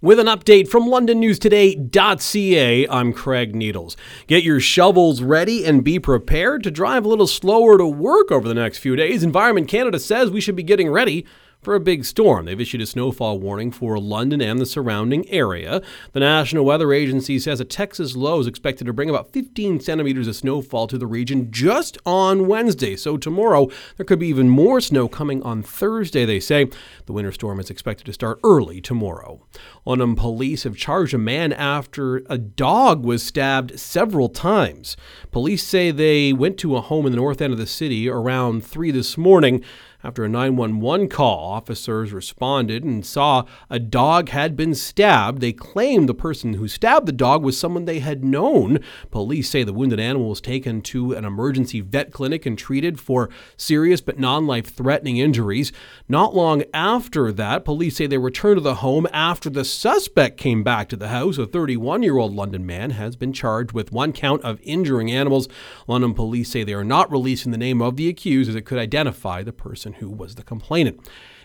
With an update from LondonNewsToday.ca, I'm Craig Needles. Get your shovels ready and be prepared to drive a little slower to work over the next few days. Environment Canada says we should be getting ready for a big storm. They've issued a snowfall warning for London and the surrounding area. The National Weather Agency says a Texas low is expected to bring about 15 centimeters of snowfall to the region just on Wednesday. So tomorrow, there could be even more snow coming on Thursday, they say. The winter storm is expected to start early tomorrow. London police have charged a man after a dog was stabbed several times. Police say they went to a home in the north end of the city around 3 this morning. After a 911 call, officers responded and saw a dog had been stabbed. They claimed the person who stabbed the dog was someone they had known. Police say the wounded animal was taken to an emergency vet clinic and treated for serious but non life threatening injuries. Not long after that, police say they returned to the home after the suspect came back to the house. A 31 year old London man has been charged with one count of injuring animals. London police say they are not releasing the name of the accused as it could identify the person person who was the complainant.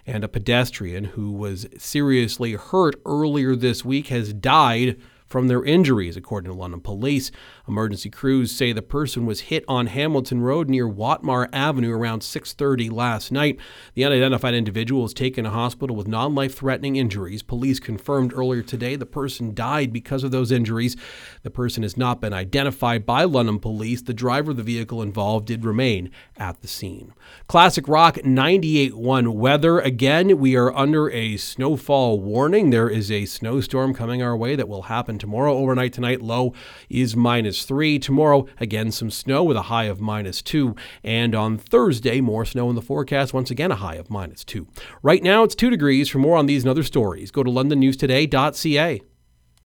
And a pedestrian who was seriously hurt earlier this week has died from their injuries, according to London police. Emergency crews say the person was hit on Hamilton Road near Watmar Avenue around 6:30 last night. The unidentified individual was taken to hospital with non-life-threatening injuries. Police confirmed earlier today the person died because of those injuries. The person has not been identified by London police. The driver of the vehicle involved did remain at the scene. Classic Rock 98.1 weather. Again, we are under a snowfall warning. There is a snowstorm coming our way that will happen tomorrow. Overnight tonight, low is minus three. Tomorrow, again, some snow with a high of minus two. And on Thursday, more snow in the forecast. Once again, a high of minus two. Right now, it's two degrees. For more on these and other stories, go to londonnewstoday.ca.